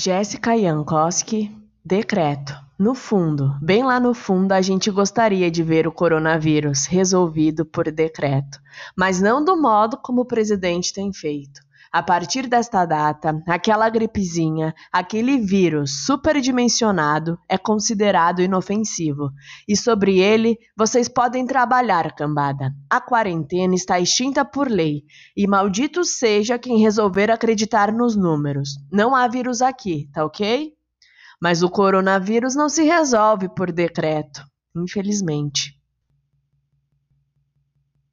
Jéssica Jankowski, decreto. No fundo, bem lá no fundo, a gente gostaria de ver o coronavírus resolvido por decreto, mas não do modo como o presidente tem feito. A partir desta data, aquela gripezinha, aquele vírus superdimensionado é considerado inofensivo. E sobre ele, vocês podem trabalhar, cambada. A quarentena está extinta por lei. E maldito seja quem resolver acreditar nos números. Não há vírus aqui, tá ok? Mas o coronavírus não se resolve por decreto, infelizmente.